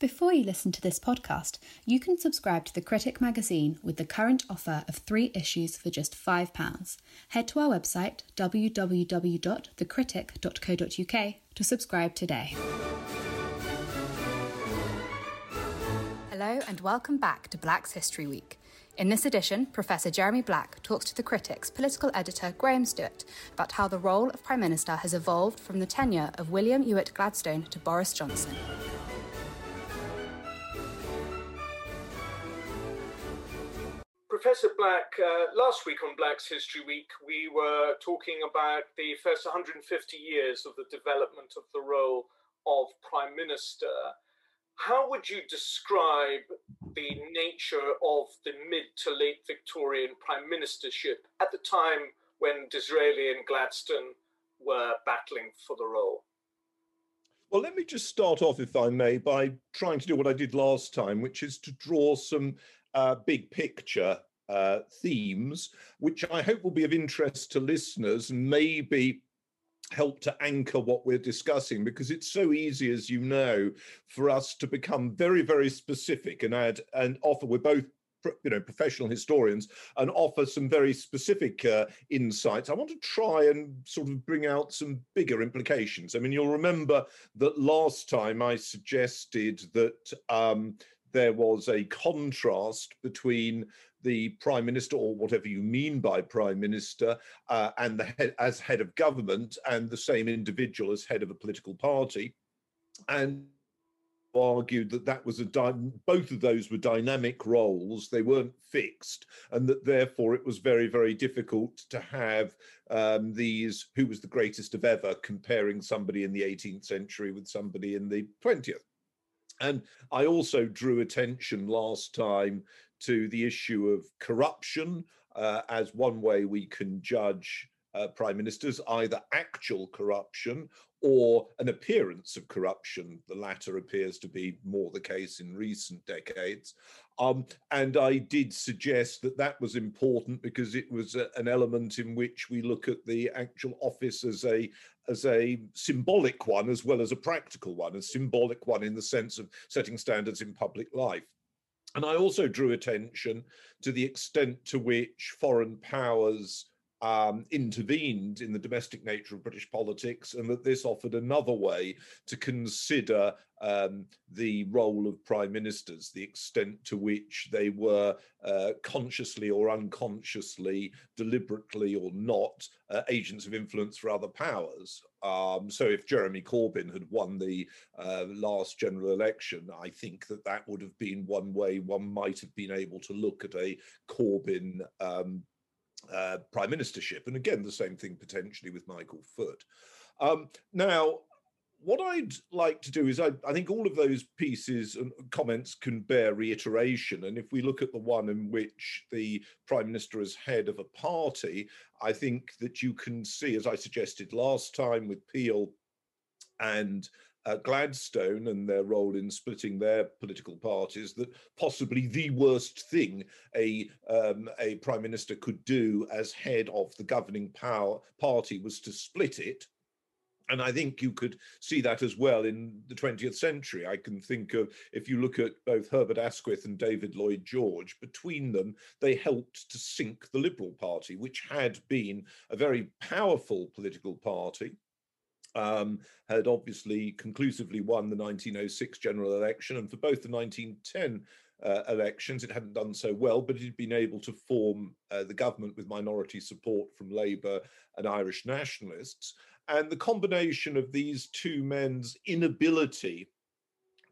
Before you listen to this podcast, you can subscribe to The Critic magazine with the current offer of three issues for just £5. Head to our website www.thecritic.co.uk to subscribe today. Hello, and welcome back to Black's History Week. In this edition, Professor Jeremy Black talks to The Critic's political editor Graham Stewart about how the role of Prime Minister has evolved from the tenure of William Ewart Gladstone to Boris Johnson. Professor Black, uh, last week on Black's History Week, we were talking about the first 150 years of the development of the role of Prime Minister. How would you describe the nature of the mid to late Victorian Prime Ministership at the time when Disraeli and Gladstone were battling for the role? Well, let me just start off, if I may, by trying to do what I did last time, which is to draw some uh, big picture uh, themes, which I hope will be of interest to listeners and maybe help to anchor what we're discussing because it's so easy as you know for us to become very very specific and add and offer we're both you know professional historians and offer some very specific uh, insights. I want to try and sort of bring out some bigger implications. I mean you'll remember that last time i suggested that um, there was a contrast between the prime minister or whatever you mean by prime minister uh, and the head, as head of government and the same individual as head of a political party and argued that that was a dy- both of those were dynamic roles they weren't fixed and that therefore it was very very difficult to have um, these who was the greatest of ever comparing somebody in the 18th century with somebody in the 20th and I also drew attention last time to the issue of corruption uh, as one way we can judge uh, prime ministers, either actual corruption or an appearance of corruption. The latter appears to be more the case in recent decades. Um, and I did suggest that that was important because it was a, an element in which we look at the actual office as a as a symbolic one as well as a practical one, a symbolic one in the sense of setting standards in public life. And I also drew attention to the extent to which foreign powers um, intervened in the domestic nature of British politics, and that this offered another way to consider um, the role of prime ministers, the extent to which they were uh, consciously or unconsciously, deliberately or not, uh, agents of influence for other powers. Um, so, if Jeremy Corbyn had won the uh, last general election, I think that that would have been one way one might have been able to look at a Corbyn um, uh, prime ministership. And again, the same thing potentially with Michael Foot. Um, now, what I'd like to do is, I, I, think all of those pieces and comments can bear reiteration. And if we look at the one in which the prime minister is head of a party, I think that you can see, as I suggested last time with Peel and uh, Gladstone and their role in splitting their political parties that possibly the worst thing a um, a prime minister could do as head of the governing power party was to split it. And I think you could see that as well in the 20th century. I can think of, if you look at both Herbert Asquith and David Lloyd George, between them, they helped to sink the Liberal Party, which had been a very powerful political party um, had obviously conclusively won the 1906 general election, and for both the 1910 uh, elections, it hadn't done so well, but it had been able to form uh, the government with minority support from Labour and Irish nationalists. And the combination of these two men's inability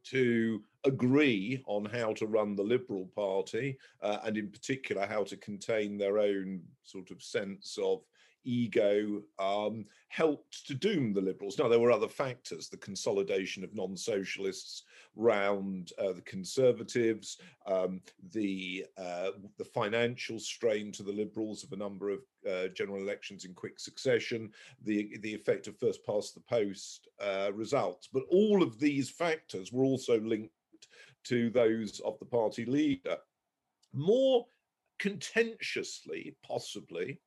to agree on how to run the Liberal Party, uh, and in particular how to contain their own sort of sense of ego um, helped to doom the Liberals. Now, there were other factors the consolidation of non socialists round uh, the Conservatives, um, the, uh, the financial strain to the Liberals of a number of uh, general elections in quick succession, the, the effect of first past the post uh, results. But all of these factors were also linked to those of the party leader. More contentiously, possibly,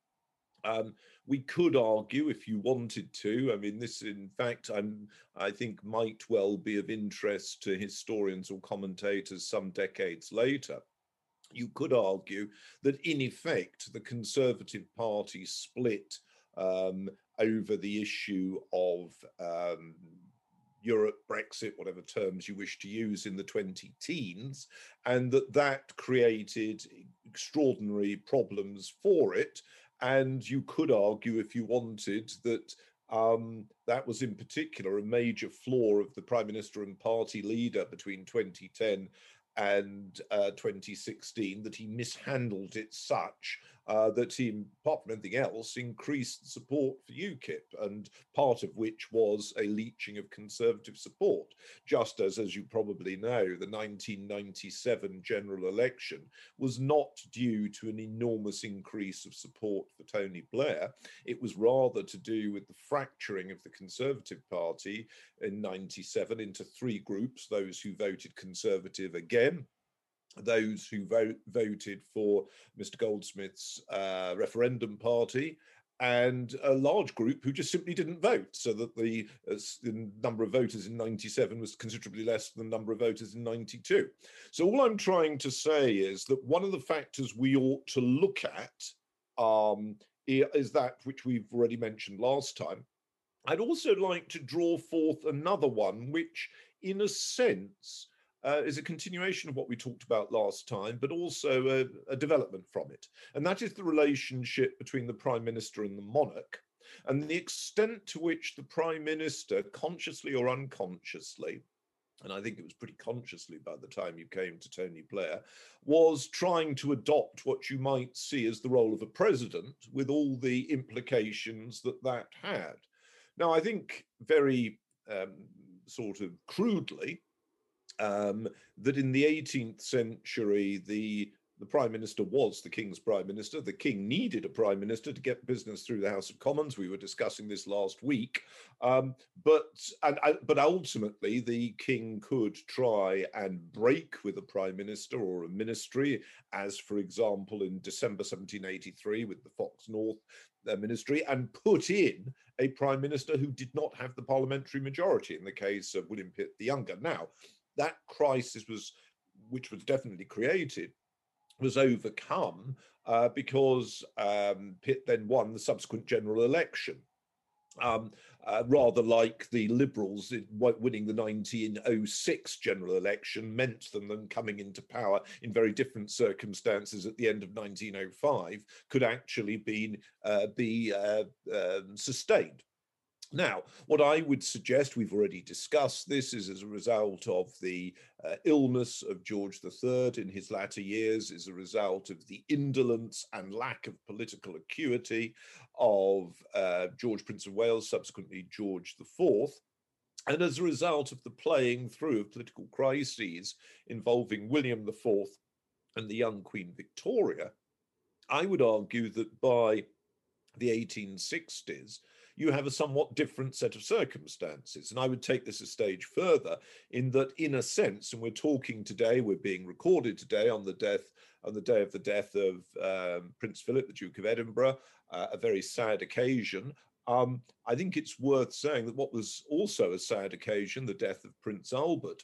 Um, we could argue, if you wanted to, I mean, this, in fact, I'm, I think might well be of interest to historians or commentators some decades later. You could argue that, in effect, the Conservative Party split um, over the issue of um, Europe, Brexit, whatever terms you wish to use in the 20 teens, and that that created extraordinary problems for it and you could argue, if you wanted, that um, that was in particular a major flaw of the prime minister and party leader between 2010 and uh, 2016 that he mishandled it such uh, that he, apart from anything else, increased support for UKIP, and part of which was a leeching of Conservative support. Just as, as you probably know, the 1997 general election was not due to an enormous increase of support for Tony Blair. It was rather to do with the fracturing of the Conservative Party in 97 into three groups those who voted Conservative again those who vote, voted for Mr. Goldsmith's uh, referendum party, and a large group who just simply didn't vote, so that the, uh, the, number of voters in 97 was considerably less than the number of voters in 92. So all I'm trying to say is that one of the factors we ought to look at um, is that which we've already mentioned last time. I'd also like to draw forth another one, which in a sense uh, is a continuation of what we talked about last time, but also a, a development from it. And that is the relationship between the Prime Minister and the monarch, and the extent to which the Prime Minister, consciously or unconsciously, and I think it was pretty consciously by the time you came to Tony Blair, was trying to adopt what you might see as the role of a president with all the implications that that had. Now, I think very um, sort of crudely, um, that in the 18th century, the the prime minister was the king's prime minister. The king needed a prime minister to get business through the House of Commons. We were discussing this last week, um, but and, but ultimately the king could try and break with a prime minister or a ministry, as for example in December 1783 with the Fox North uh, ministry, and put in a prime minister who did not have the parliamentary majority. In the case of William Pitt the Younger, now that crisis was, which was definitely created, was overcome uh, because um, Pitt then won the subsequent general election. Um, uh, rather like the Liberals winning the 1906 general election meant them them coming into power in very different circumstances at the end of 1905 could actually be, uh, be uh, um, sustained. Now, what I would suggest, we've already discussed this, is as a result of the uh, illness of George III in his latter years, is a result of the indolence and lack of political acuity of uh, George, Prince of Wales, subsequently George IV. And as a result of the playing through of political crises involving William IV and the young Queen Victoria, I would argue that by the 1860s, you have a somewhat different set of circumstances. And I would take this a stage further in that, in a sense, and we're talking today, we're being recorded today on the death, on the day of the death of um, Prince Philip, the Duke of Edinburgh, uh, a very sad occasion. Um, I think it's worth saying that what was also a sad occasion, the death of Prince Albert,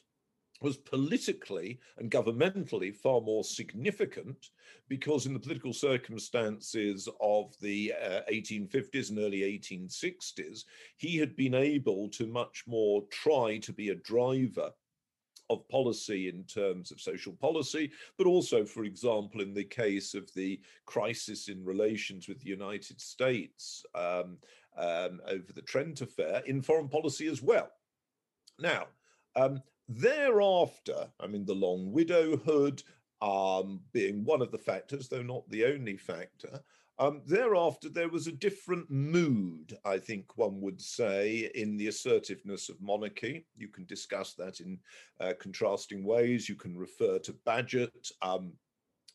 was politically and governmentally far more significant because in the political circumstances of the uh, 1850s and early 1860s, he had been able to much more try to be a driver of policy in terms of social policy, but also, for example, in the case of the crisis in relations with the United States um, um, over the Trent affair, in foreign policy as well. Now, um, Thereafter, I mean, the long widowhood um, being one of the factors, though not the only factor. Um, thereafter, there was a different mood, I think one would say, in the assertiveness of monarchy. You can discuss that in uh, contrasting ways. You can refer to Bagehot. Um,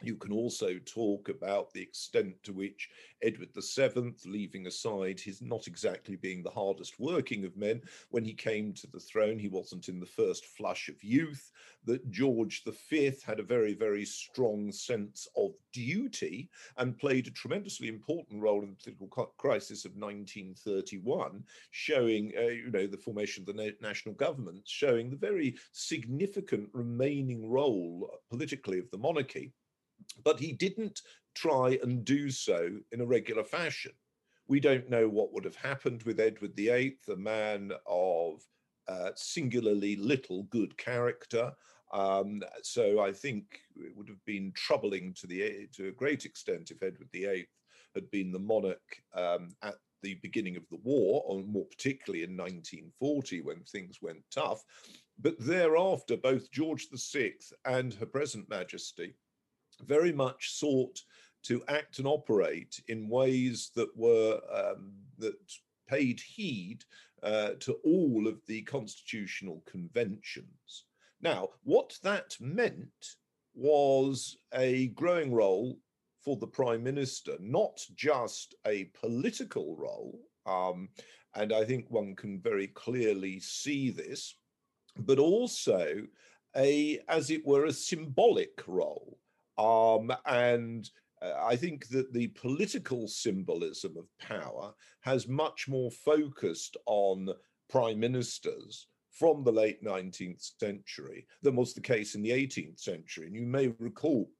You can also talk about the extent to which Edward VII, leaving aside his not exactly being the hardest working of men, when he came to the throne, he wasn't in the first flush of youth, that George V had a very, very strong sense of duty and played a tremendously important role in the political crisis of 1931, showing, uh, you know, the formation of the national government, showing the very significant remaining role politically of the monarchy but he didn't try and do so in a regular fashion. We don't know what would have happened with Edward VIII, a man of uh, singularly little good character. Um, so I think it would have been troubling to the to a great extent if Edward VIII had been the monarch um, at the beginning of the war, or more particularly in 1940 when things went tough. But thereafter, both George VI and Her Present Majesty very much sought to act and operate in ways that were um, that paid heed uh, to all of the constitutional conventions. Now, what that meant was a growing role for the prime minister, not just a political role, um, and I think one can very clearly see this, but also a, as it were, a symbolic role. Um, and uh, I think that the political symbolism of power has much more focused on prime ministers from the late 19th century than was the case in the 18th century. And you may recall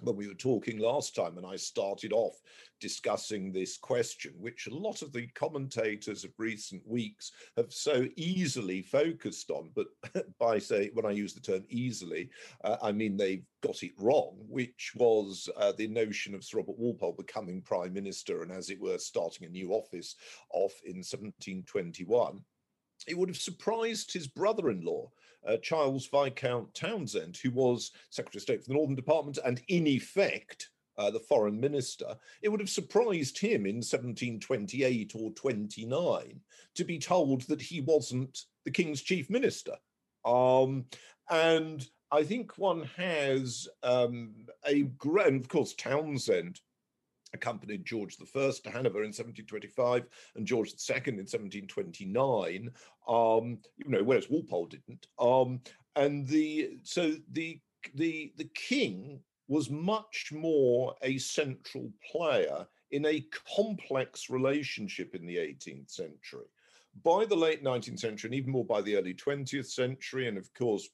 when we were talking last time and I started off discussing this question, which a lot of the commentators of recent weeks have so easily focused on. But by say, when I use the term easily, uh, I mean they've got it wrong, which was uh, the notion of Sir Robert Walpole becoming prime minister and, as it were, starting a new office off in 1721 it would have surprised his brother in law, uh, Charles Viscount Townshend, who was Secretary of State for the Northern Department and, in effect, uh, the foreign minister. It would have surprised him in 1728 or 29 to be told that he wasn't the king's chief minister. Um, and I think one has um, a great, of course, Townshend accompanied George I to Hanover in 1725 and George II in 1729. Um, you know, whereas Walpole didn't. Um, and the so the the the king was much more a central player in a complex relationship in the 18th century. By the late 19th century, and even more by the early 20th century, and of course,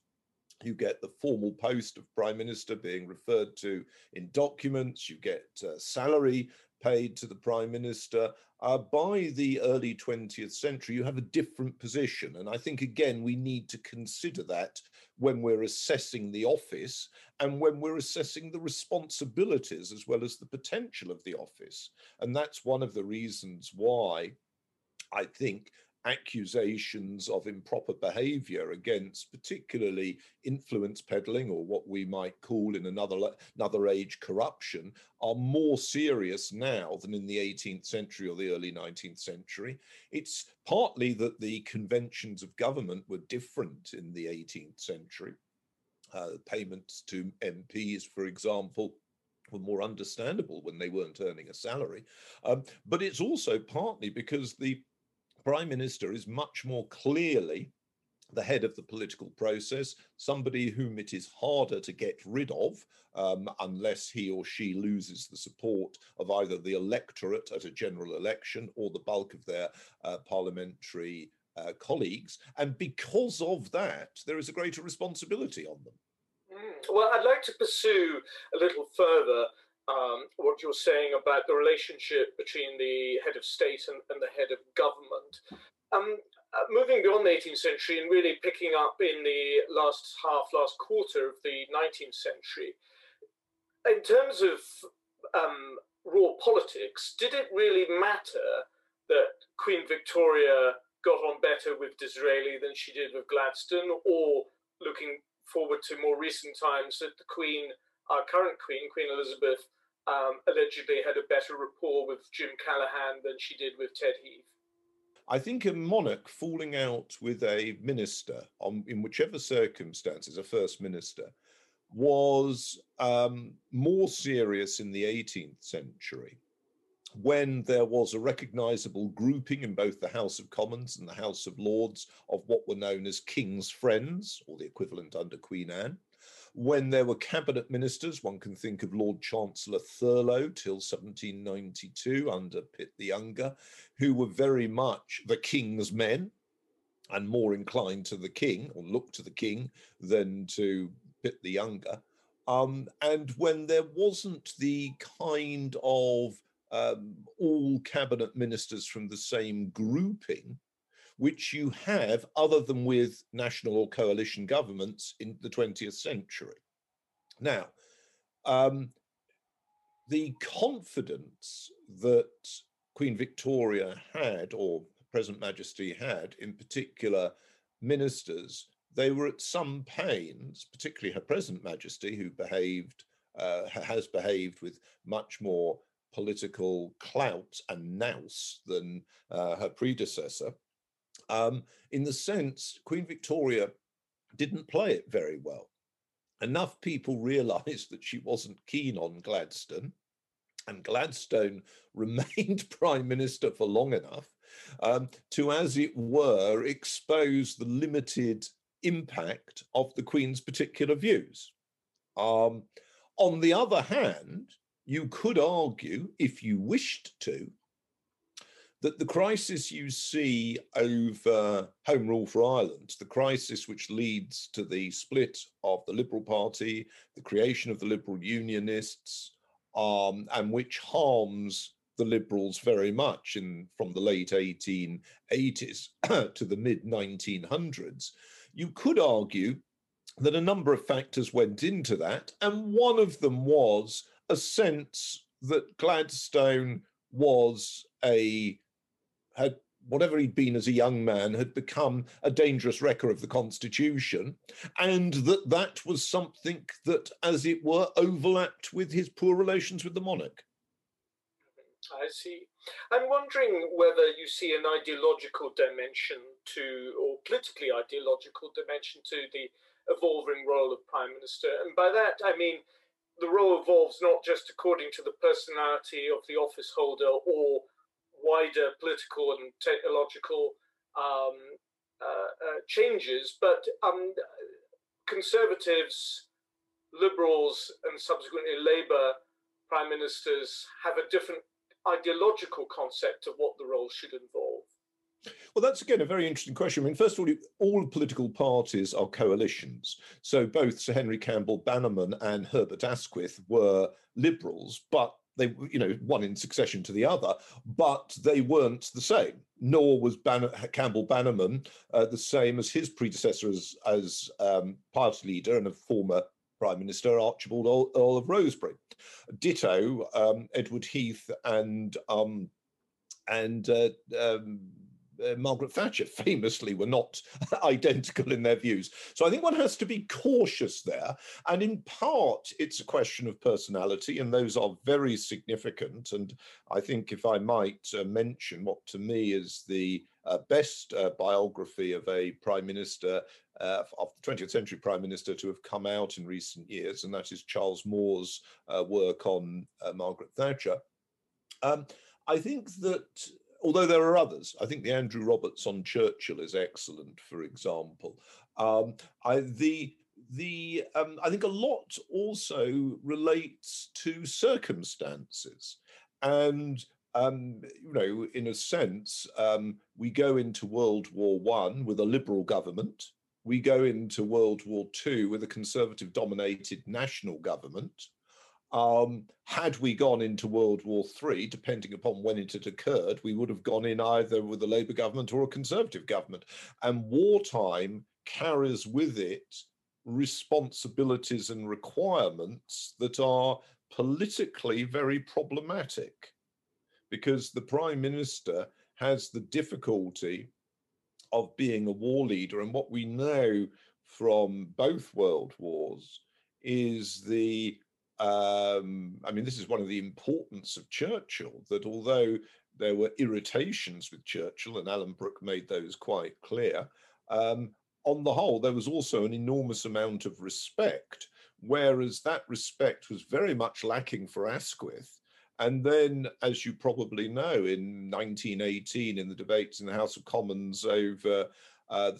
you get the formal post of prime minister being referred to in documents, you get uh, salary paid to the prime minister. Uh, by the early 20th century, you have a different position. And I think, again, we need to consider that when we're assessing the office and when we're assessing the responsibilities as well as the potential of the office. And that's one of the reasons why I think accusations of improper behavior against particularly influence peddling or what we might call in another another age corruption are more serious now than in the 18th century or the early 19th century. It's partly that the conventions of government were different in the 18th century. Uh, payments to MPs for example were more understandable when they weren't earning a salary. Um, but it's also partly because the prime minister is much more clearly the head of the political process, somebody whom it is harder to get rid of um, unless he or she loses the support of either the electorate at a general election or the bulk of their uh, parliamentary uh, colleagues. And because of that, there is a greater responsibility on them. Mm. Well, I'd like to pursue a little further um, what you're saying about the relationship between the head of state and, and the head of government. Um, uh, moving beyond the 18th century and really picking up in the last half, last quarter of the 19th century, in terms of um, raw politics, did it really matter that Queen Victoria got on better with Disraeli than she did with Gladstone, or looking forward to more recent times, that the Queen, our current Queen, Queen Elizabeth, um, allegedly had a better rapport with Jim Callaghan than she did with Ted Heath. I think a monarch falling out with a minister on, in whichever circumstances, a first minister, was um, more serious in the 18th century when there was a recognizable grouping in both the House of Commons and the House of Lords of what were known as King's Friends, or the equivalent under Queen Anne. When there were cabinet ministers, one can think of Lord Chancellor Thurlow till 1792 under Pitt the Younger, who were very much the king's men and more inclined to the king or looked to the king than to Pitt the Younger. Um, and when there wasn't the kind of um, all cabinet ministers from the same grouping, which you have other than with national or coalition governments in the 20th century. Now, um, the confidence that Queen Victoria had, or present Majesty had, in particular ministers, they were at some pains, particularly her present Majesty, who behaved, uh, has behaved with much more political clout and nous than uh, her predecessor. Um, in the sense, Queen Victoria didn't play it very well. Enough people realised that she wasn't keen on Gladstone, and Gladstone remained prime minister for long enough um, to, as it were, expose the limited impact of the Queen's particular views. Um, on the other hand, you could argue, if you wished to, that the crisis you see over Home Rule for Ireland, the crisis which leads to the split of the Liberal Party, the creation of the Liberal Unionists, um, and which harms the Liberals very much in from the late 1880s to the mid 1900s, you could argue that a number of factors went into that, and one of them was a sense that Gladstone was a had whatever he'd been as a young man had become a dangerous wrecker of the constitution and that that was something that as it were overlapped with his poor relations with the monarch. I see. I'm wondering whether you see an ideological dimension to or politically ideological dimension to the evolving role of prime minister. And by that i mean the role evolves not just according to the personality of the office holder or wider political and technological um, uh, uh, changes, but um, conservatives, liberals, and subsequently Labour prime ministers have a different ideological concept of what the role should involve. Well, that's again a very interesting question. I mean, first of all, all political parties are coalitions. So both Sir Henry Campbell Bannerman and Herbert Asquith were liberals, but they, you know, one in succession to the other, but they weren't the same. Nor was Banner, Campbell Bannerman uh, the same as his predecessor as, as um, party leader and a former Prime Minister Archibald Earl of Rosebery. Ditto um, Edward Heath and um, and uh, um, uh, Margaret Thatcher famously were not identical in their views. So I think one has to be cautious there. And in part, it's a question of personality, and those are very significant. And I think, if I might uh, mention what to me is the uh, best uh, biography of a prime minister uh, of the 20th century prime minister to have come out in recent years, and that is Charles Moore's uh, work on Margaret Thatcher. Um, I think that although there are others. I think the Andrew Roberts on Churchill is excellent, for example. Um, I, the the um, I think a lot also relates to circumstances, and um, you know, in a sense, um, we go into World War One with a liberal government. We go into World War Two with a conservative-dominated national government. Um, had we gone into World War III, depending upon when it had occurred, we would have gone in either with a Labour government or a Conservative government. And wartime carries with it responsibilities and requirements that are politically very problematic because the Prime Minister has the difficulty of being a war leader. And what we know from both world wars is the um, I mean, this is one of the importance of Churchill, that although there were irritations with Churchill, and Alan Brooke made those quite clear, um, on the whole, there was also an enormous amount of respect whereas that respect was very much lacking for Asquith. And then, as you probably know, in 1918, in the debates in the House of Commons over, uh,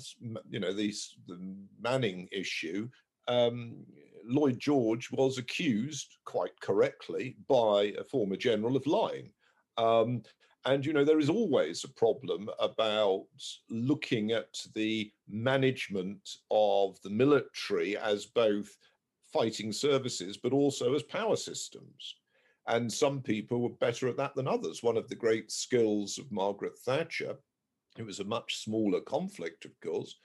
you know, these, the Manning issue, um, Lloyd George was accused, quite correctly, by a former general of lying. Um, and, you know, there is always a problem about looking at the management of the military as both fighting services, but also as power systems. And some people were better at that than others. One of the great skills of Margaret Thatcher, it was a much smaller conflict, of course,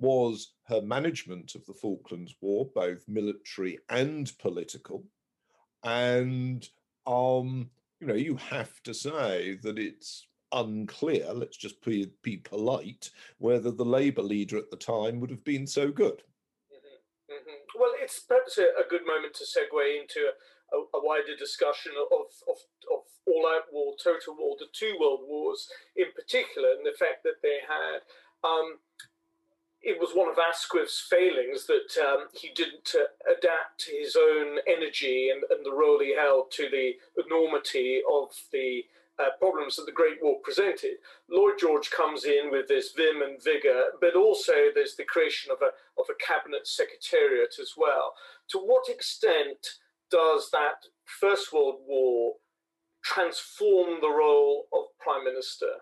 was her management of the Falklands War, both military and political. And um, you know, you have to say that it's unclear, let's just be, be polite, whether the Labour leader at the time would have been so good. Mm-hmm. Mm-hmm. Well, it's perhaps a, a, good moment to segue into a, a, wider discussion of, of, of all out war, total war, the two world wars in particular, and the fact that they had. Um, it was one of Asquith's failings that um, he didn't uh, adapt his own energy and, and, the role he held to the enormity of the uh, problems that the Great War presented. Lloyd George comes in with this vim and vigor, but also there's the creation of a, of a cabinet secretariat as well. To what extent does that First World War transform the role of Prime Minister?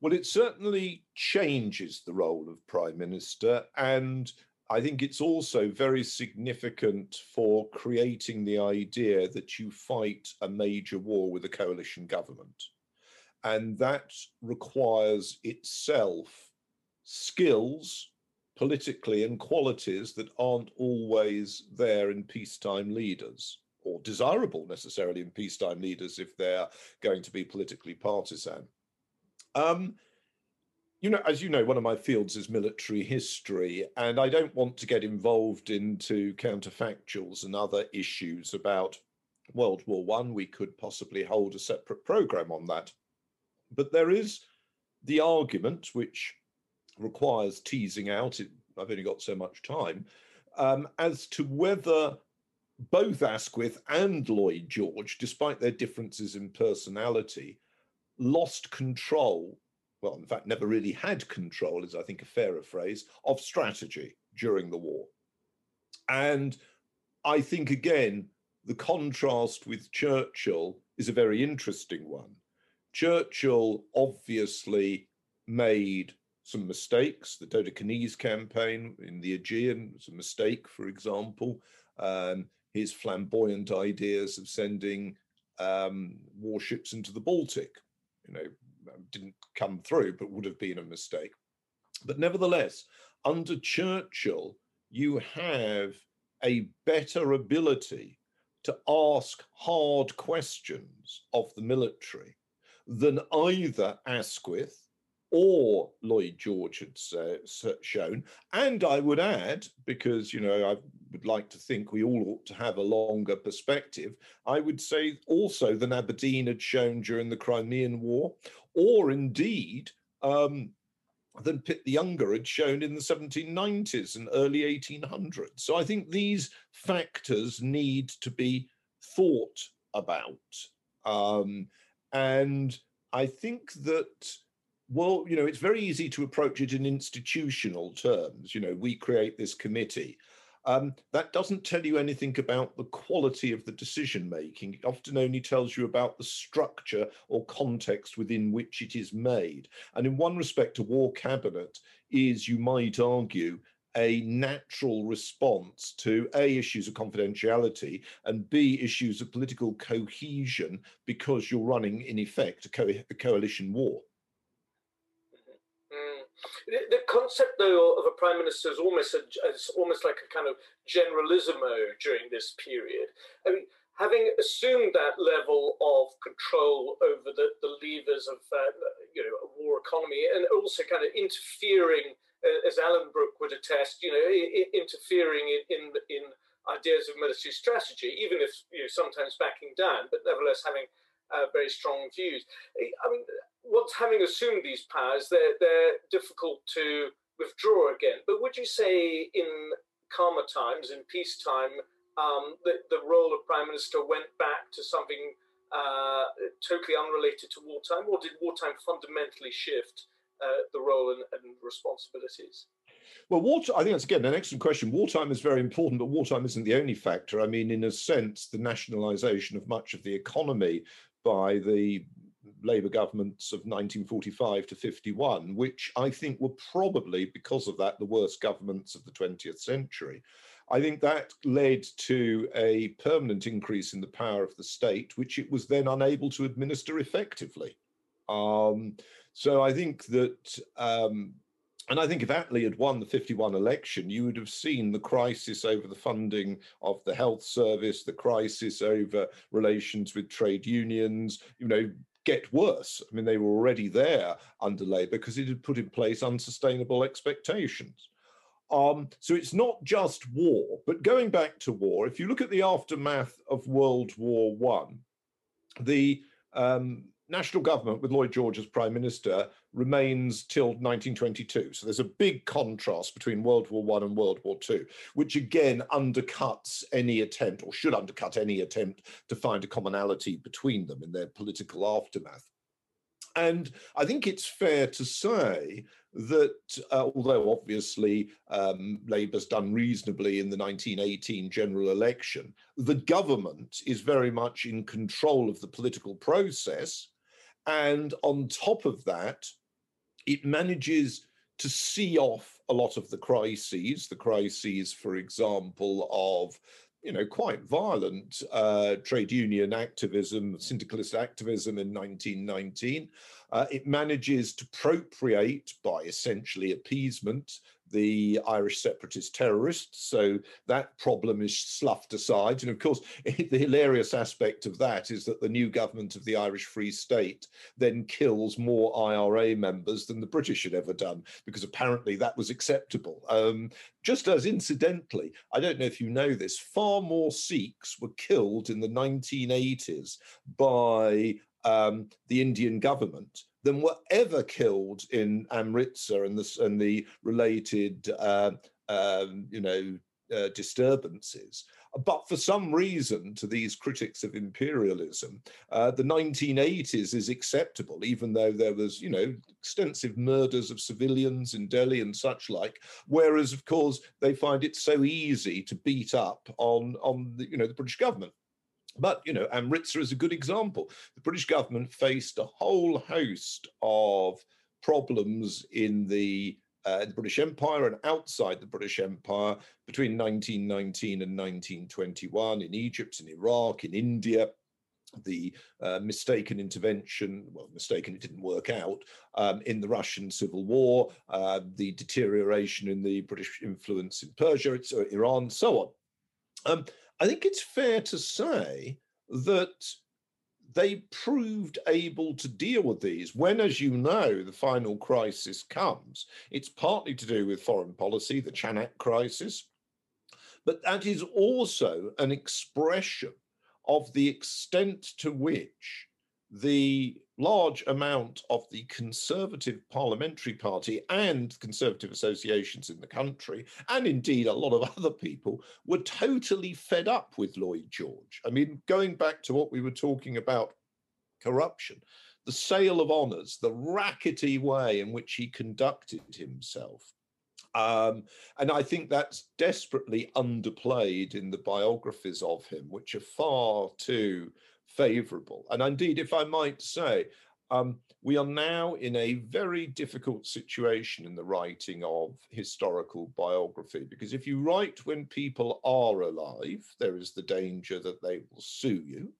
Well, it certainly changes the role of Prime Minister. And I think it's also very significant for creating the idea that you fight a major war with a coalition government. And that requires itself skills politically and qualities that aren't always there in peacetime leaders or desirable necessarily in peacetime leaders if they're going to be politically partisan. Um, you know, as you know, one of my fields is military history, and I don't want to get involved into counterfactuals and other issues about World War One. We could possibly hold a separate program on that. But there is the argument, which requires teasing out, it, I've only got so much time, um, as to whether both Asquith and Lloyd George, despite their differences in personality, lost control, well, in fact, never really had control, is I think a fairer phrase, of strategy during the war. And I think, again, the contrast with Churchill is a very interesting one. Churchill obviously made some mistakes. The Dodecanese campaign in the Aegean was a mistake, for example. Um, his flamboyant ideas of sending um, warships into the Baltic you know, um, didn't come through, but would have been a mistake. But nevertheless, under Churchill, you have a better ability to ask hard questions of the military than either Asquith or Lloyd George had shown. And I would add, because you know I would like to think we all ought to have a longer perspective, I would say also than Aberdeen had shown during the Crimean War, or indeed um, than Pitt the Younger had shown in the 1790s and early 1800s. So I think these factors need to be thought about. Um, and I think that well, you know, it's very easy to approach it in institutional terms. You know, we create this committee. Um, that doesn't tell you anything about the quality of the decision making. It often only tells you about the structure or context within which it is made. And in one respect, a war cabinet is, you might argue, a natural response to A, issues of confidentiality, and B, issues of political cohesion, because you're running, in effect, a, co a coalition war. The, concept, though, of a prime minister is almost a, is almost like a kind of generalissimo during this period. I mean, having assumed that level of control over the, the levers of uh, you know a war economy, and also kind of interfering, uh, as Alan Brooke would attest, you know, interfering in, in in ideas of military strategy, even if you know sometimes backing down, but nevertheless having uh, very strong views. I mean, once having assumed these powers, they're, they're difficult to withdraw again. But would you say in calmer times, in peacetime, um, the, the role of prime minister went back to something uh, totally unrelated to wartime, or did wartime fundamentally shift uh, the role and, and responsibilities? Well, water, I think that's again an excellent question. Wartime is very important, but wartime isn't the only factor. I mean, in a sense, the nationalization of much of the economy by the Labour governments of 1945 to 51, which I think were probably, because of that, the worst governments of the 20th century. I think that led to a permanent increase in the power of the state, which it was then unable to administer effectively. Um, so I think that, um, and I think if Attlee had won the 51 election, you would have seen the crisis over the funding of the health service, the crisis over relations with trade unions, you know, get worse. I mean, they were already there under Labour because it had put in place unsustainable expectations. Um, so it's not just war, but going back to war, if you look at the aftermath of World War One, the um, national government with Lloyd George as prime minister remains till 1922. So there's a big contrast between World War One and World War Two, which again undercuts any attempt, or should undercut any attempt, to find a commonality between them in their political aftermath. And I think it's fair to say that uh, although obviously um, Labour's done reasonably in the 1918 general election, the government is very much in control of the political process. And on top of that, it manages to see off a lot of the crises, the crises, for example, of you know, quite violent uh, trade union activism, syndicalist activism in 1919. Uh, it manages to appropriate by essentially appeasement the Irish separatist terrorists. So that problem is sloughed aside. And of course, the hilarious aspect of that is that the new government of the Irish Free State then kills more IRA members than the British had ever done, because apparently that was acceptable. Um, just as incidentally, I don't know if you know this, far more Sikhs were killed in the 1980s by um, the Indian government than were ever killed in Amritsar and the, and the related, uh, um, you know, uh, disturbances. But for some reason, to these critics of imperialism, uh, the 1980s is acceptable, even though there was, you know, extensive murders of civilians in Delhi and such like. Whereas, of course, they find it so easy to beat up on on the, you know, the British government. But, you know, Amritsar is a good example. The British government faced a whole host of problems in the, uh, the British Empire and outside the British Empire between 1919 and 1921 in Egypt, in Iraq, in India the uh, mistaken intervention, well, mistaken, it didn't work out, um, in the Russian Civil War, uh, the deterioration in the British influence in Persia, uh, Iran, so on. Um, I think it's fair to say that they proved able to deal with these when, as you know, the final crisis comes. It's partly to do with foreign policy, the Chanak crisis, but that is also an expression of the extent to which the large amount of the Conservative Parliamentary Party and Conservative associations in the country, and indeed a lot of other people, were totally fed up with Lloyd George. I mean, going back to what we were talking about corruption, the sale of honours, the rackety way in which he conducted himself. Um, and I think that's desperately underplayed in the biographies of him, which are far too favourable. And indeed, if I might say, um, we are now in a very difficult situation in the writing of historical biography because if you write when people are alive, there is the danger that they will sue you.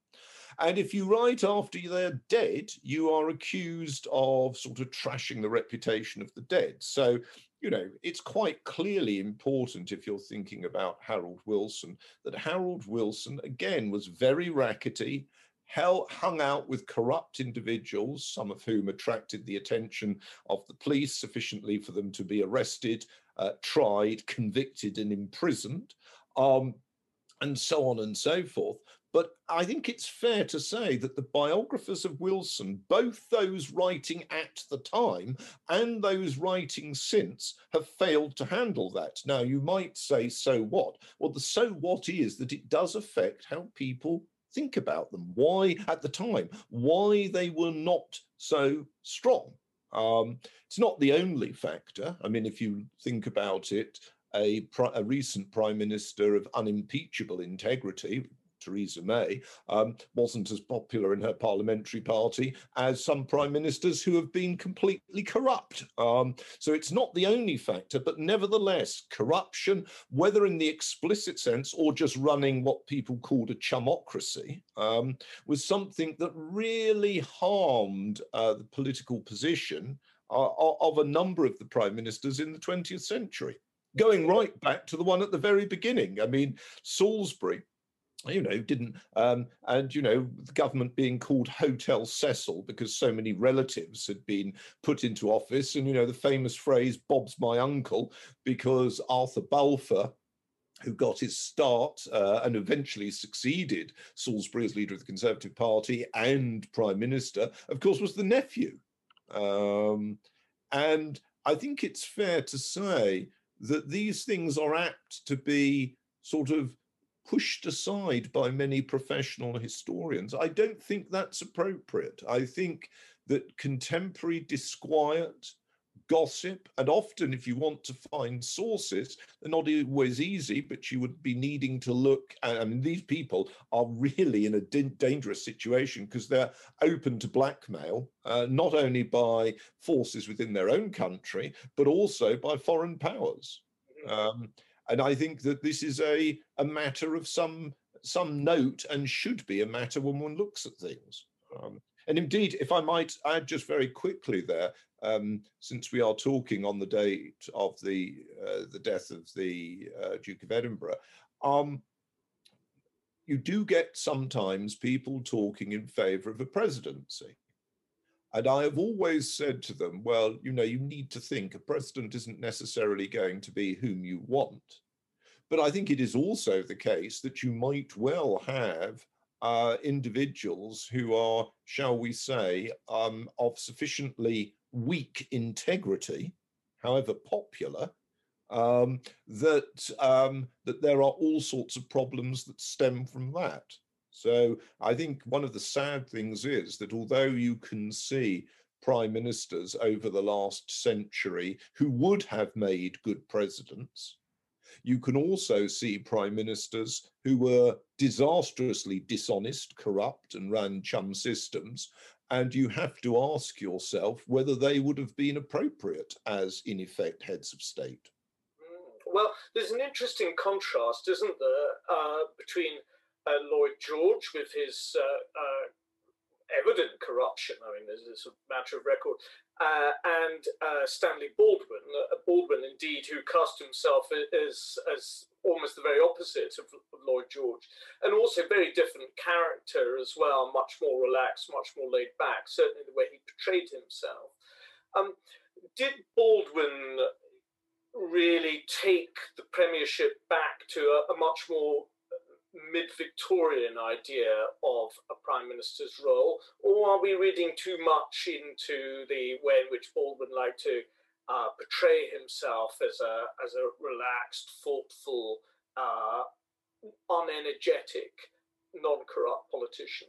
And if you write after they're dead, you are accused of sort of trashing the reputation of the dead. So, you know, it's quite clearly important if you're thinking about Harold Wilson that Harold Wilson, again, was very rackety hell, hung out with corrupt individuals, some of whom attracted the attention of the police sufficiently for them to be arrested, uh, tried, convicted, and imprisoned, um, and so on and so forth. But I think it's fair to say that the biographers of Wilson, both those writing at the time and those writing since, have failed to handle that. Now, you might say, so what? Well, the so what is that it does affect how people think about them, why at the time, why they were not so strong. Um, it's not the only factor. I mean, if you think about it, a, a recent prime minister of unimpeachable integrity, Theresa May, um, wasn't as popular in her parliamentary party as some prime ministers who have been completely corrupt. Um, so it's not the only factor, but nevertheless, corruption, whether in the explicit sense or just running what people called a chumocracy, um, was something that really harmed uh, the political position uh, of a number of the prime ministers in the 20th century going right back to the one at the very beginning. I mean, Salisbury you know, didn't, um, and you know, the government being called Hotel Cecil because so many relatives had been put into office, and you know, the famous phrase "Bob's my uncle" because Arthur Balfour. Who got his start uh, and eventually succeeded Salisbury as leader of the Conservative Party and Prime Minister, of course, was the nephew. Um, and I think it's fair to say that these things are apt to be sort of pushed aside by many professional historians. I don't think that's appropriate. I think that contemporary disquiet, gossip, and often if you want to find sources, they're not always easy, but you would be needing to look. I mean, these people are really in a dangerous situation because they're open to blackmail, uh, not only by forces within their own country, but also by foreign powers. Mm-hmm. Um, and I think that this is a, a matter of some some note and should be a matter when one looks at things. Um, and indeed, if I might add just very quickly there, um, since we are talking on the date of the uh, the death of the uh, Duke of Edinburgh, um, you do get sometimes people talking in favour of a presidency. And I have always said to them, well, you know, you need to think a president isn't necessarily going to be whom you want. But I think it is also the case that you might well have uh, individuals who are, shall we say, um, of sufficiently weak integrity, however popular, um, that um, that there are all sorts of problems that stem from that. So I think one of the sad things is that although you can see prime ministers over the last century who would have made good presidents, you can also see prime ministers who were disastrously dishonest, corrupt, and ran chum systems. And you have to ask yourself whether they would have been appropriate as, in effect, heads of state. Well, there's an interesting contrast, isn't there, uh, between uh, Lloyd George with his uh, uh, evident corruption. I mean, there's, a matter of record. Uh, and uh, Stanley Baldwin, Baldwin indeed, who cast himself as, as almost the very opposite of, of, Lloyd George, and also very different character as well, much more relaxed, much more laid back, certainly the way he portrayed himself. Um, did Baldwin really take the premiership back to a, a much more mid-Victorian idea of a prime minister's role, or are we reading too much into the way in which Baldwin liked to uh, portray himself as a as a relaxed, thoughtful, uh, unenergetic, non-corrupt politician?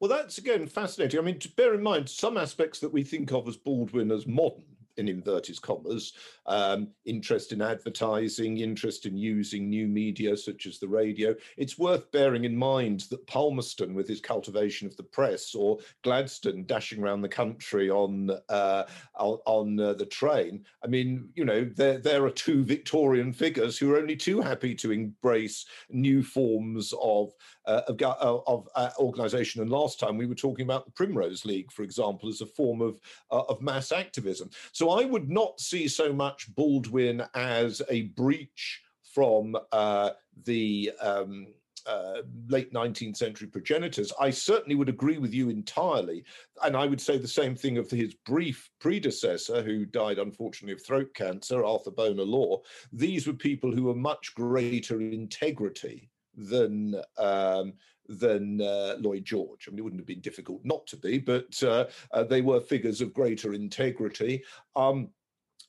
Well, that's again fascinating. I mean, to bear in mind some aspects that we think of as Baldwin as modern in inverted commas, um, interest in advertising, interest in using new media such as the radio. It's worth bearing in mind that Palmerston, with his cultivation of the press, or Gladstone dashing around the country on uh, on uh, the train. I mean, you know, there there are two Victorian figures who are only too happy to embrace new forms of uh, of, uh, of uh, organisation. And last time we were talking about the Primrose League, for example, as a form of uh, of mass activism. So I would not see so much Baldwin as a breach from uh, the um, uh, late 19th century progenitors, I certainly would agree with you entirely. And I would say the same thing of his brief predecessor, who died unfortunately of throat cancer, Arthur Bonar Law. These were people who were much greater integrity than um, than uh, Lloyd George. I mean, it wouldn't have been difficult not to be, but uh, uh, they were figures of greater integrity. Um,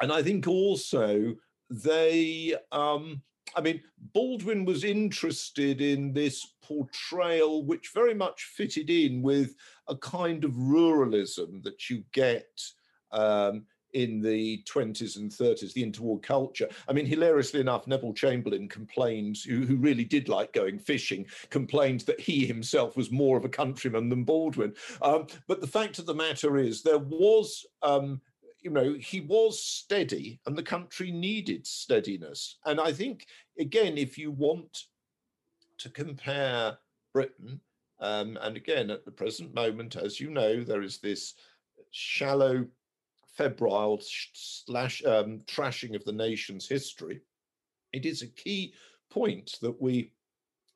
and I think also they, um, I mean, Baldwin was interested in this portrayal, which very much fitted in with a kind of ruralism that you get um, in the 20s and 30s, the interwar culture. I mean, hilariously enough, Neville Chamberlain complained, who, who, really did like going fishing, complained that he himself was more of a countryman than Baldwin. Um, but the fact of the matter is, there was. Um, you know, he was steady and the country needed steadiness. And I think, again, if you want to compare Britain, um, and again, at the present moment, as you know, there is this shallow febrile slash um, trashing of the nation's history, it is a key point that we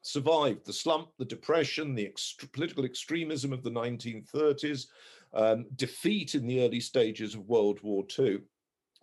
survived the slump, the depression, the ext- political extremism of the 1930s, um, defeat in the early stages of World War II.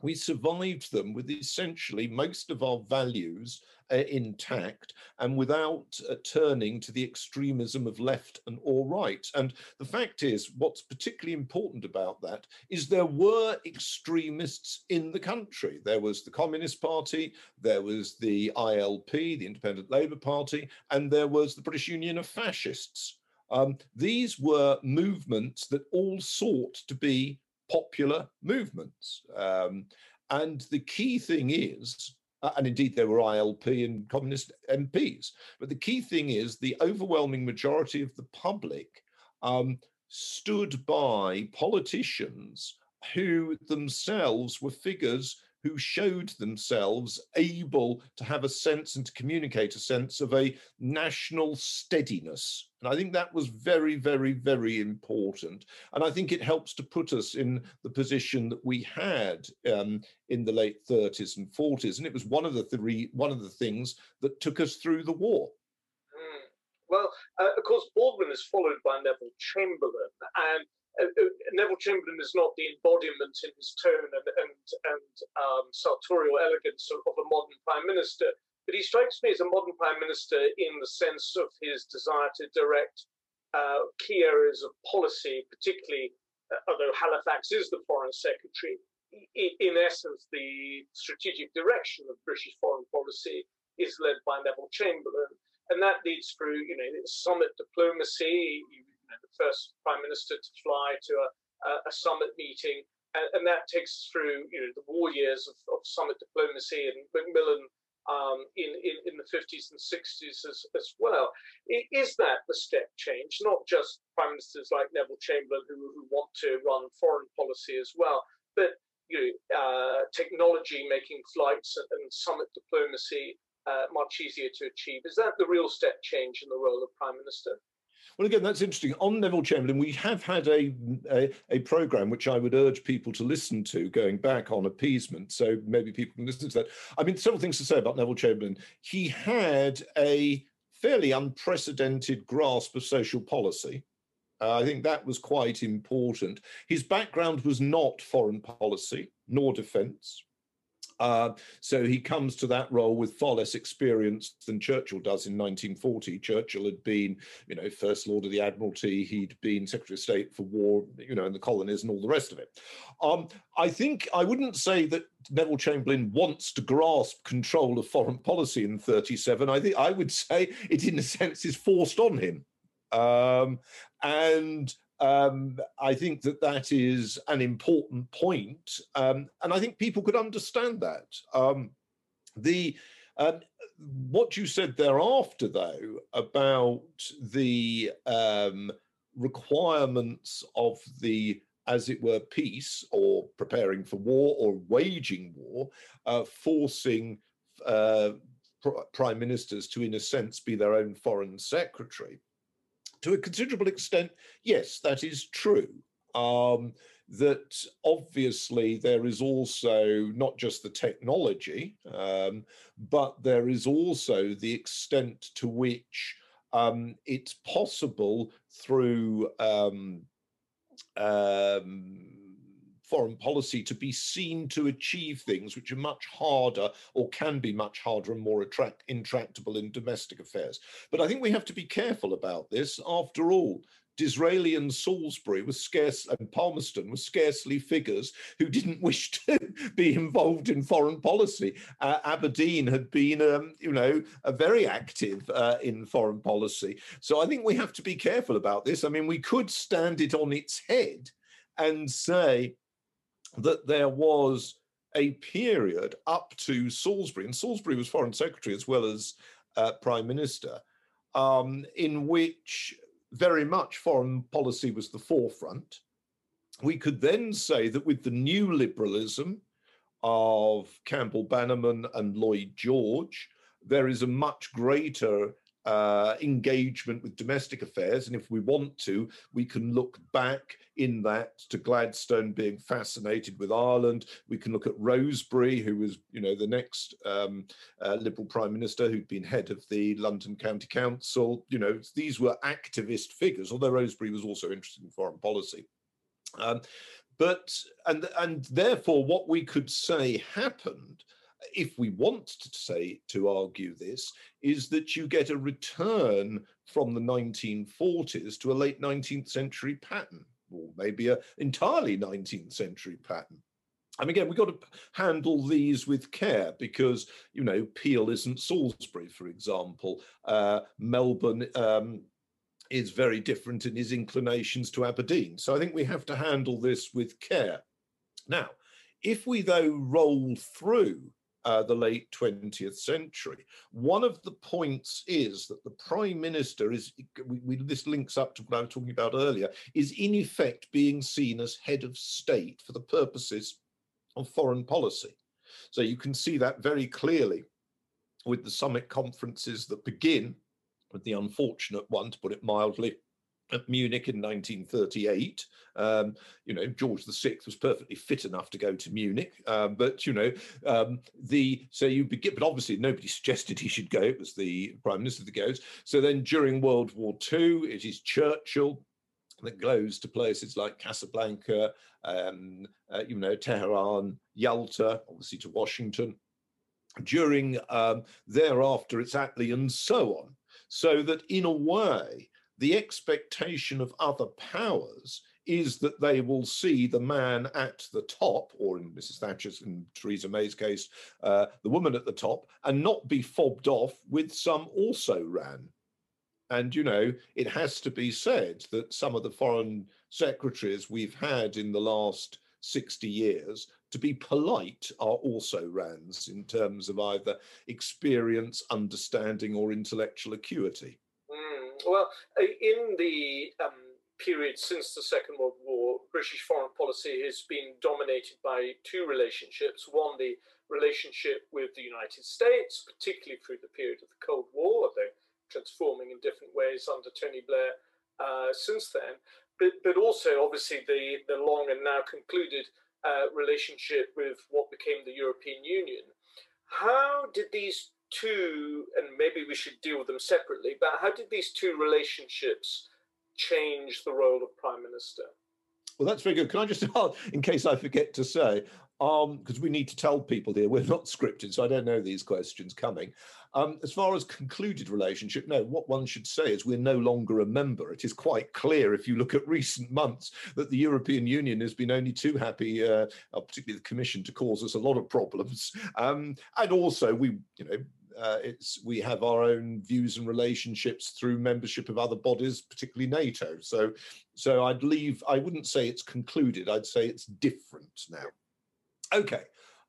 We survived them with essentially most of our values uh, intact and without uh, turning to the extremism of left and or right. And the fact is, what's particularly important about that is there were extremists in the country. There was the Communist Party, there was the ILP, the Independent Labour Party, and there was the British Union of Fascists. Um, these were movements that all sought to be popular movements. Um, and the key thing is uh, and indeed there were ILP and communist MPs. But the key thing is the overwhelming majority of the public um, stood by politicians who themselves were figures who showed themselves able to have a sense and to communicate a sense of a national steadiness. And I think that was very, very, very important. And I think it helps to put us in the position that we had um, in the late 30s and 40s. And it was one of the three, one of the things that took us through the war. Mm. Well, uh, of course, Baldwin is followed by Neville Chamberlain, and Neville Chamberlain is not the embodiment in his tone and and, and um, sartorial elegance of, a modern prime minister, but he strikes me as a modern prime minister in the sense of his desire to direct uh, key areas of policy, particularly uh, although Halifax is the foreign secretary. In essence, the strategic direction of British foreign policy is led by Neville Chamberlain, and that leads through, you know, summit diplomacy. You the first prime minister to fly to a, a summit meeting, and, and, that takes us through you know the war years of, of summit diplomacy and Macmillan um, in, in, in the 50s and 60s as, as well. Is that the step change? Not just prime ministers like Neville Chamberlain who, who want to run foreign policy as well, but you know, uh, technology making flights and, and summit diplomacy uh, much easier to achieve. Is that the real step change in the role of prime minister? Well, again, that's interesting. On Neville Chamberlain, we have had a, a, a program which I would urge people to listen to going back on appeasement. So maybe people can listen to that. I mean, several things to say about Neville Chamberlain. He had a fairly unprecedented grasp of social policy. Uh, I think that was quite important. His background was not foreign policy nor defense. Uh, so he comes to that role with far less experience than Churchill does in 1940. Churchill had been, you know, First Lord of the Admiralty. He'd been Secretary of State for War, you know, in the colonies and all the rest of it. Um, I think I wouldn't say that Neville Chamberlain wants to grasp control of foreign policy in 37. I think I would say it, in a sense, is forced on him. Um, and um, I think that that is an important point, um, and I think people could understand that. Um, the um, what you said thereafter, though, about the um, requirements of the as it were, peace or preparing for war or waging war, uh, forcing uh, pr- prime ministers to, in a sense, be their own foreign secretary to a considerable extent, yes, that is true. Um, that obviously there is also not just the technology, um, but there is also the extent to which um, it's possible through um, um, foreign policy to be seen to achieve things which are much harder or can be much harder and more attract, intractable in domestic affairs. But I think we have to be careful about this. After all, Disraeli and Salisbury was scarce, and Palmerston were scarcely figures who didn't wish to be involved in foreign policy. Uh, Aberdeen had been, um, you know, very active uh, in foreign policy. So I think we have to be careful about this. I mean, we could stand it on its head and say that there was a period up to Salisbury, and Salisbury was foreign secretary as well as uh, prime minister, um, in which very much foreign policy was the forefront. We could then say that with the new liberalism of Campbell Bannerman and Lloyd George, there is a much greater uh, engagement with domestic affairs. And if we want to, we can look back in that to Gladstone being fascinated with Ireland. We can look at Rosebery, who was, you know, the next um, uh, Liberal Prime Minister who'd been head of the London County Council. You know, these were activist figures, although Rosebery was also interested in foreign policy. Um, but and and therefore, what we could say happened if we want to say to argue this, is that you get a return from the 1940s to a late 19th century pattern, or maybe an entirely 19th century pattern. And again, we've got to handle these with care because, you know, Peel isn't Salisbury, for example. Uh, Melbourne um, is very different in his inclinations to Aberdeen. So I think we have to handle this with care. Now, if we, though, roll through uh, the late 20th century. One of the points is that the prime minister is, we, we, this links up to what I was talking about earlier, is in effect being seen as head of state for the purposes of foreign policy. So you can see that very clearly with the summit conferences that begin with the unfortunate one, to put it mildly, at Munich in 1938. Um, you know, George VI was perfectly fit enough to go to Munich, um, but you know, um, the so you begin, but obviously nobody suggested he should go. It was the prime minister that goes. So then during World War II, it is Churchill that goes to places like Casablanca, um, uh, you know, Tehran, Yalta, obviously to Washington. During um, thereafter, it's Attlee and so on. So that in a way, the expectation of other powers is that they will see the man at the top, or in Mrs. Thatcher's and Theresa May's case, uh, the woman at the top, and not be fobbed off with some also ran. And, you know, it has to be said that some of the foreign secretaries we've had in the last 60 years, to be polite, are also rans in terms of either experience, understanding, or intellectual acuity. Well, in the um, period since the Second World War, British foreign policy has been dominated by two relationships. One, the relationship with the United States, particularly through the period of the Cold War, although transforming in different ways under Tony Blair uh, since then. But, but also, obviously, the, the long and now concluded uh, relationship with what became the European Union. How did these two, and maybe we should deal with them separately, but how did these two relationships change the role of prime minister? Well, that's very good. Can I just, in case I forget to say, um, because um, we need to tell people here we're not scripted, so I don't know these questions coming. Um, as far as concluded relationship, no, what one should say is we're no longer a member. It is quite clear if you look at recent months that the European Union has been only too happy, uh, uh particularly the Commission, to cause us a lot of problems. Um, and also, we, you know, uh, it's we have our own views and relationships through membership of other bodies, particularly NATO. So, so I'd leave. I wouldn't say it's concluded. I'd say it's different now. Okay.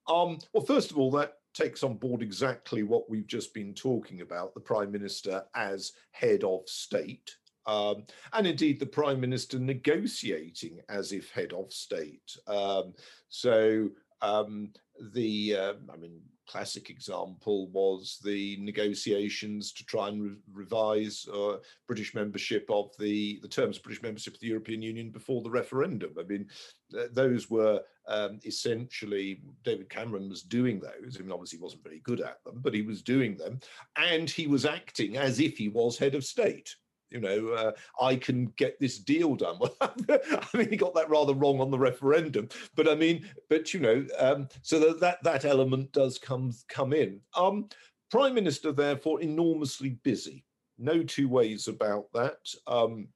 Um, well, first of all, that takes on board exactly what we've just been talking about: the prime minister as head of state. Um, and indeed the prime minister negotiating as if head of state. Um, so um, the, uh, I mean, classic example was the negotiations to try and re revise uh, British membership of the the terms of British membership of the European Union before the referendum. I mean, th those were um, essentially David Cameron was doing those. I mean, obviously he wasn't very good at them, but he was doing them, and he was acting as if he was head of state. You know, uh, I can get this deal done. I mean, he got that rather wrong on the referendum, but I mean, but you know, um, so that, that that element does come come in. Um, Prime Minister, therefore, enormously busy. No two ways about that. Um,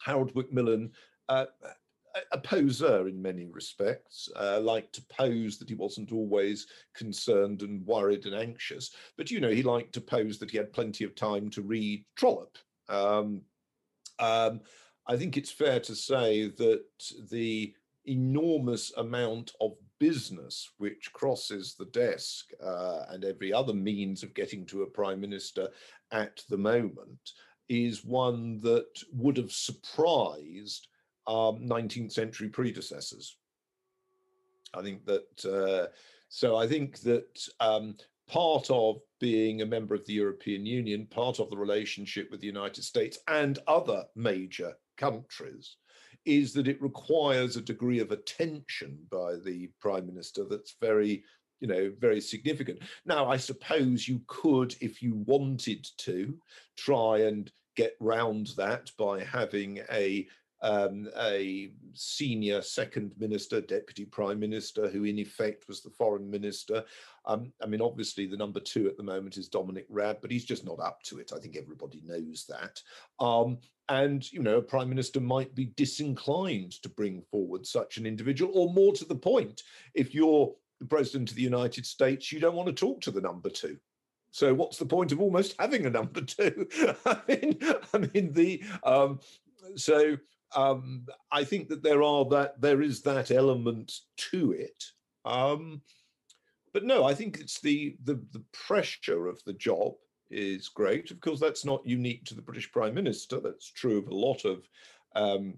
Harold Macmillan. Uh, a poser in many respects, uh, liked to pose that he wasn't always concerned and worried and anxious. But, you know, he liked to pose that he had plenty of time to read Trollope. Um, um, I think it's fair to say that the enormous amount of business which crosses the desk uh, and every other means of getting to a prime minister at the moment is one that would have surprised um, 19th century predecessors. I think that, uh, so I think that um, part of being a member of the European Union, part of the relationship with the United States and other major countries, is that it requires a degree of attention by the Prime Minister that's very you know, very significant. Now, I suppose you could, if you wanted to, try and get round that by having a um, a senior second minister, deputy prime minister, who in effect was the foreign minister. Um, I mean, obviously, the number two at the moment is Dominic Raab, but he's just not up to it. I think everybody knows that. Um, and, you know, a prime minister might be disinclined to bring forward such an individual, or more to the point, if you're the president of the United States, you don't want to talk to the number two. So what's the point of almost having a number two? I mean, I mean the um, so um, I think that there are that there is that element to it. Um, but no, I think it's the, the the pressure of the job is great. Of course, that's not unique to the British Prime Minister. That's true of a lot of um,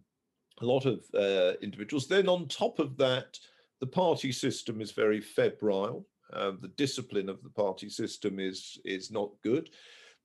a lot of uh, individuals. Then on top of that, the party system is very febrile. Uh, the discipline of the party system is is not good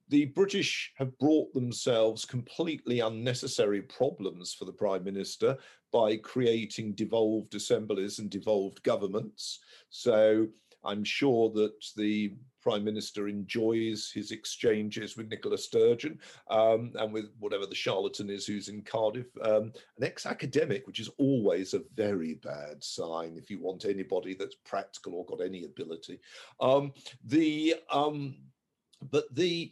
the British have brought themselves completely unnecessary problems for the Prime Minister by creating devolved assemblies and devolved governments. So I'm sure that the Prime Minister enjoys his exchanges with Nicola Sturgeon um, and with whatever the charlatan is who's in Cardiff, um, an ex academic, which is always a very bad sign if you want anybody that's practical or got any ability. Um, the um, but the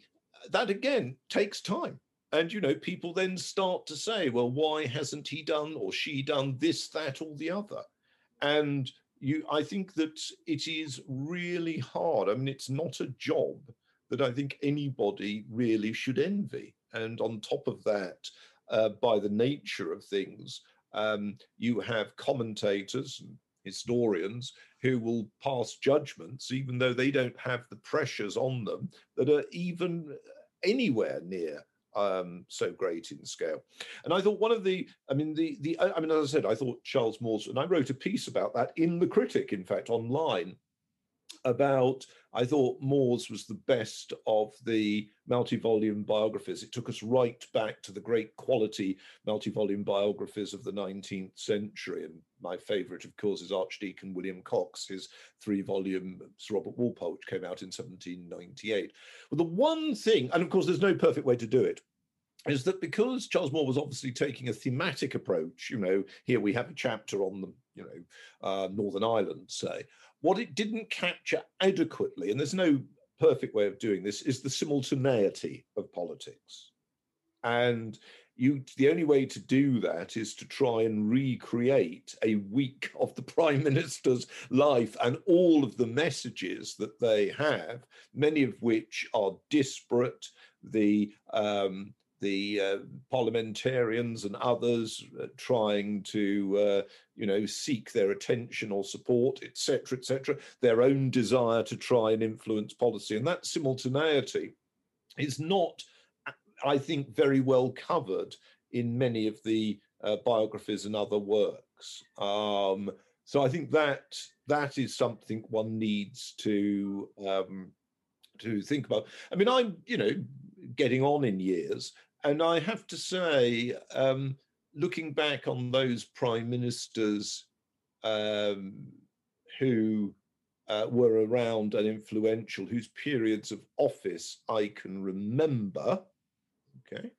that again takes time. And you know, people then start to say, well, why hasn't he done or she done this, that, or the other? And you I think that it is really hard. I mean, it's not a job that I think anybody really should envy. And on top of that, uh, by the nature of things, um, you have commentators historians who will pass judgments, even though they don't have the pressures on them that are even anywhere near um, so great in scale. And I thought one of the, I mean, the the, I mean, as I said, I thought Charles Moore's, and I wrote a piece about that in the Critic, in fact, online, about I thought Moore's was the best of the multi-volume biographies. It took us right back to the great quality multi-volume biographies of the 19th century. And my favorite, of course, is Archdeacon William Coxe, his three-volume Sir Robert Walpole, which came out in 1798. Well, the one thing, and of course, there's no perfect way to do it, is that because Charles Moore was obviously taking a thematic approach, you know, here we have a chapter on the, you know, uh, Northern Ireland, say, what it didn't capture adequately, and there's no perfect way of doing this, is the simultaneity of politics. And you the only way to do that is to try and recreate a week of the prime minister's life and all of the messages that they have many of which are disparate the um, the uh, parliamentarians and others uh, trying to, uh, you know, seek their attention or support, etc., etc., their own desire to try and influence policy. And that simultaneity is not, I think, very well covered in many of the uh, biographies and other works. Um, so I think that that is something one needs to um, to think about. I mean, I'm, you know, getting on in years, and I have to say, um, looking back on those prime ministers um, who uh, were around and influential, whose periods of office I can remember, okay,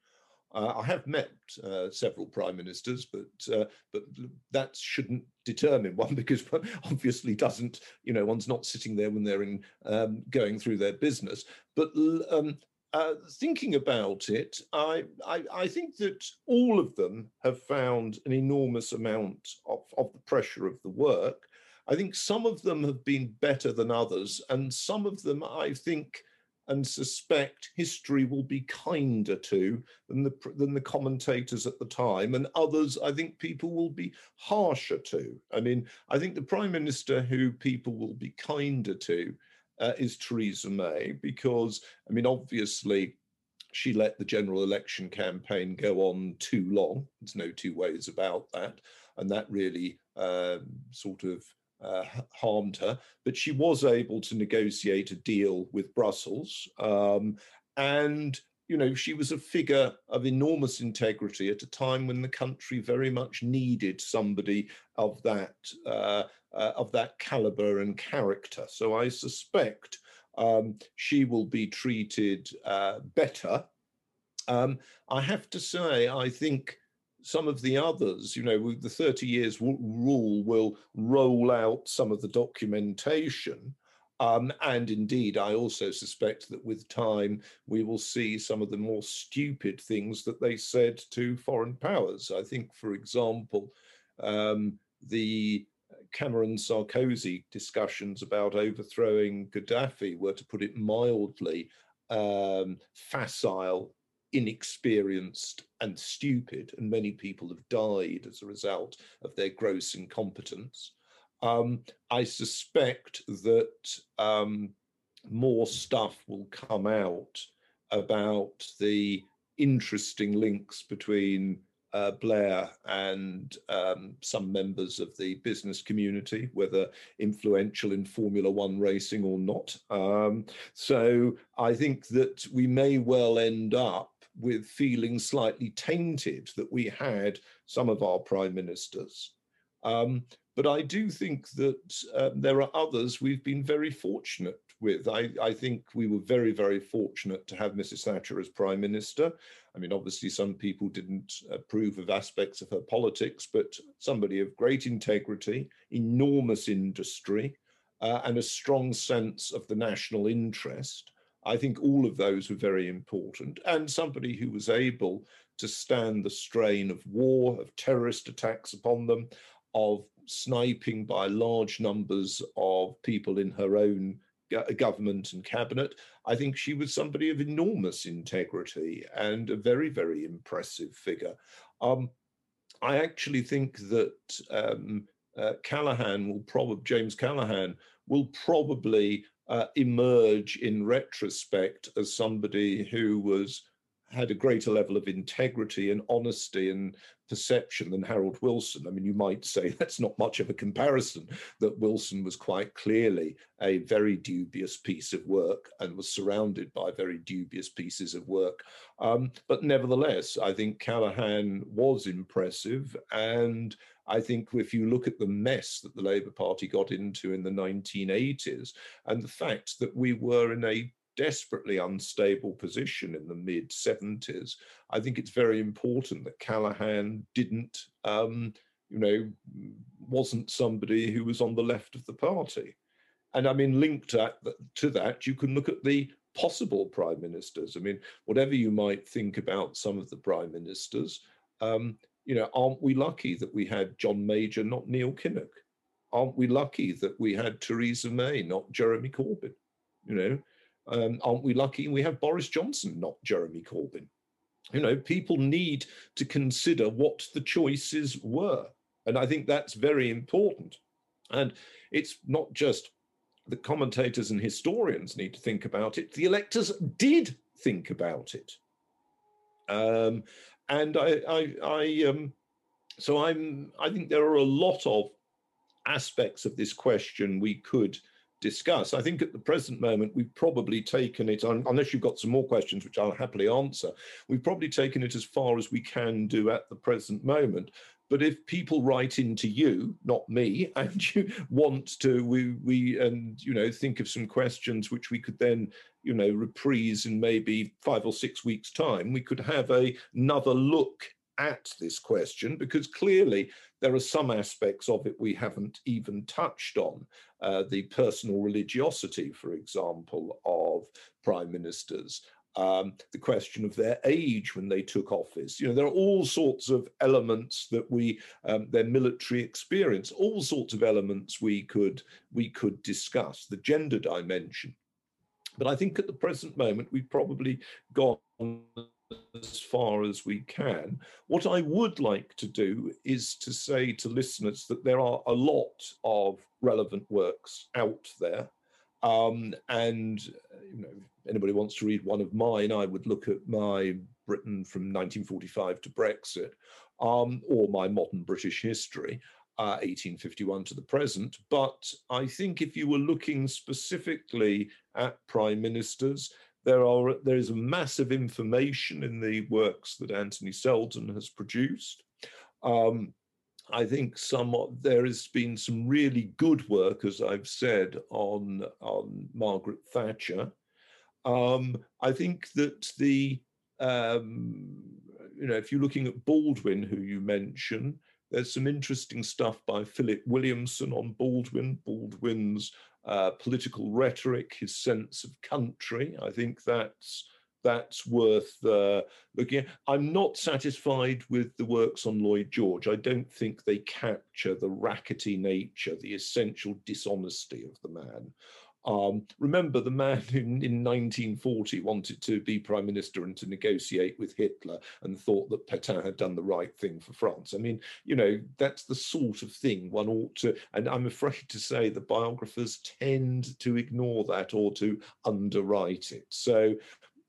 Uh, I have met uh, several prime ministers, but uh, but that shouldn't determine one because obviously doesn't you know one's not sitting there when they're in um, going through their business. But um, uh, thinking about it, I, I, I think that all of them have found an enormous amount of, of the pressure of the work. I think some of them have been better than others, and some of them I think and suspect history will be kinder to than the than the commentators at the time, and others I think people will be harsher to. I mean, I think the prime minister who people will be kinder to uh, is Theresa May, because I mean, obviously. She let the general election campaign go on too long. There's no two ways about that. And that really um, sort of uh, harmed her, but she was able to negotiate a deal with Brussels. Um, and, you know, she was a figure of enormous integrity at a time when the country very much needed somebody of that, uh, uh, of that caliber and character. So I suspect um, she will be treated uh, better. Um, I have to say, I think some of the others, you know, the 30 years rule will roll out some of the documentation. Um, and indeed, I also suspect that with time, we will see some of the more stupid things that they said to foreign powers. I think, for example, um, the Cameron Sarkozy discussions about overthrowing Gaddafi were, to put it mildly, um, facile inexperienced and stupid, and many people have died as a result of their gross incompetence. Um, I suspect that um, more stuff will come out about the interesting links between uh, Blair and um, some members of the business community, whether influential in Formula One racing or not. Um, so I think that we may well end up with feeling slightly tainted that we had some of our prime ministers. Um, but I do think that uh, there are others we've been very fortunate with. I, I, think we were very, very fortunate to have Mrs. Thatcher as prime minister. I mean, obviously, some people didn't approve of aspects of her politics, but somebody of great integrity, enormous industry, uh, and a strong sense of the national interest. I think all of those were very important. And somebody who was able to stand the strain of war, of terrorist attacks upon them, of sniping by large numbers of people in her own government and cabinet. I think she was somebody of enormous integrity and a very, very impressive figure. Um, I actually think that um, uh, Callaghan will probably, James Callaghan will probably uh, emerge in retrospect as somebody who was had a greater level of integrity and honesty and perception than Harold Wilson. I mean, you might say that's not much of a comparison, that Wilson was quite clearly a very dubious piece of work and was surrounded by very dubious pieces of work. Um, but nevertheless, I think Callaghan was impressive and I think if you look at the mess that the Labour Party got into in the 1980s and the fact that we were in a desperately unstable position in the mid 70s, I think it's very important that Callaghan didn't, um, you know, wasn't somebody who was on the left of the party. And I mean, linked to that, you can look at the possible prime ministers. I mean, whatever you might think about some of the prime ministers, um, you know, aren't we lucky that we had John Major, not Neil Kinnock? Aren't we lucky that we had Theresa May, not Jeremy Corbyn? You know, um, aren't we lucky we have Boris Johnson, not Jeremy Corbyn? You know, people need to consider what the choices were. And I think that's very important. And it's not just the commentators and historians need to think about it, the electors did think about it. Um, and I, I, I um, so I'm, I think there are a lot of aspects of this question we could discuss. I think at the present moment, we've probably taken it, unless you've got some more questions, which I'll happily answer, we've probably taken it as far as we can do at the present moment. But if people write into you, not me, and you want to, we we and you know think of some questions which we could then you know reprise in maybe five or six weeks' time, we could have a, another look at this question because clearly there are some aspects of it we haven't even touched on. Uh, the personal religiosity, for example, of prime ministers, um, the question of their age when they took office. You know, there are all sorts of elements that we, um, their military experience, all sorts of elements we could we could discuss. The gender dimension, but I think at the present moment we've probably gone as far as we can. What I would like to do is to say to listeners that there are a lot of relevant works out there. Um, and you know, anybody wants to read one of mine, I would look at my Britain from 1945 to Brexit, um, or my modern British history. Uh, 1851 to the present. But I think if you were looking specifically at prime ministers, there are there is a massive information in the works that Anthony Seldon has produced. Um, I think some there has been some really good work, as I've said, on on Margaret Thatcher. Um, I think that the um, you know if you're looking at Baldwin, who you mentioned, there's some interesting stuff by Philip Williamson on Baldwin. Baldwin's uh, political rhetoric, his sense of country. I think that's that's worth uh, looking at. I'm not satisfied with the works on Lloyd George. I don't think they capture the rackety nature, the essential dishonesty of the man. Um, remember, the man in, in 1940 wanted to be prime minister and to negotiate with Hitler and thought that Pétain had done the right thing for France. I mean, you know, that's the sort of thing one ought to, and I'm afraid to say the biographers tend to ignore that or to underwrite it. So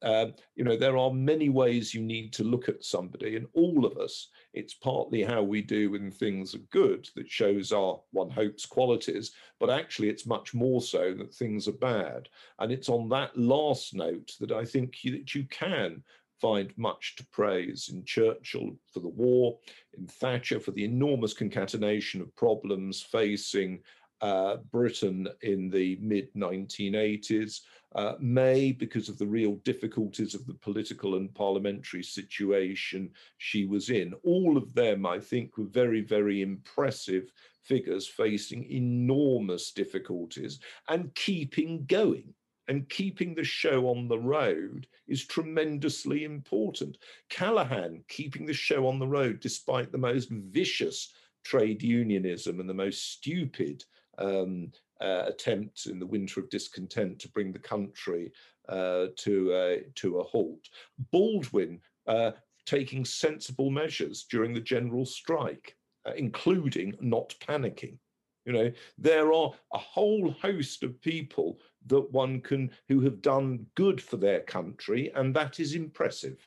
um, you know, there are many ways you need to look at somebody, and all of us, it's partly how we do when things are good that shows our, one hopes, qualities, but actually it's much more so that things are bad. And it's on that last note that I think you, that you can find much to praise in Churchill for the war, in Thatcher for the enormous concatenation of problems facing uh, Britain in the mid 1980s, uh, May, because of the real difficulties of the political and parliamentary situation she was in. All of them, I think, were very, very impressive figures facing enormous difficulties and keeping going. And keeping the show on the road is tremendously important. Callaghan keeping the show on the road despite the most vicious trade unionism and the most stupid um, uh, attempt in the winter of discontent to bring the country uh, to, a, to a halt. Baldwin uh, taking sensible measures during the general strike, uh, including not panicking. You know, there are a whole host of people that one can who have done good for their country, and that is impressive.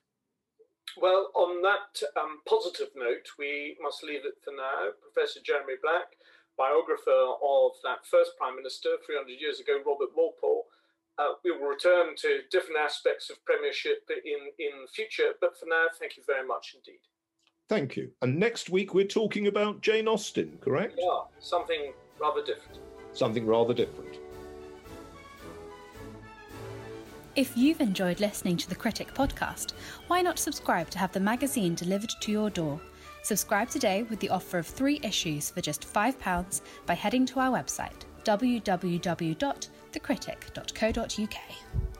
Well, on that um, positive note, we must leave it for now. Professor Jeremy Black, biographer of that first Prime Minister 300 years ago, Robert Walpole. Uh, we will return to different aspects of Premiership in, in future, but for now, thank you very much indeed. Thank you. And next week, we're talking about Jane Austen, correct? Yeah, something rather different. Something rather different. If you've enjoyed listening to the Critic podcast, why not subscribe to have the magazine delivered to your door? Subscribe today with the offer of three issues for just £5 by heading to our website www.thecritic.co.uk.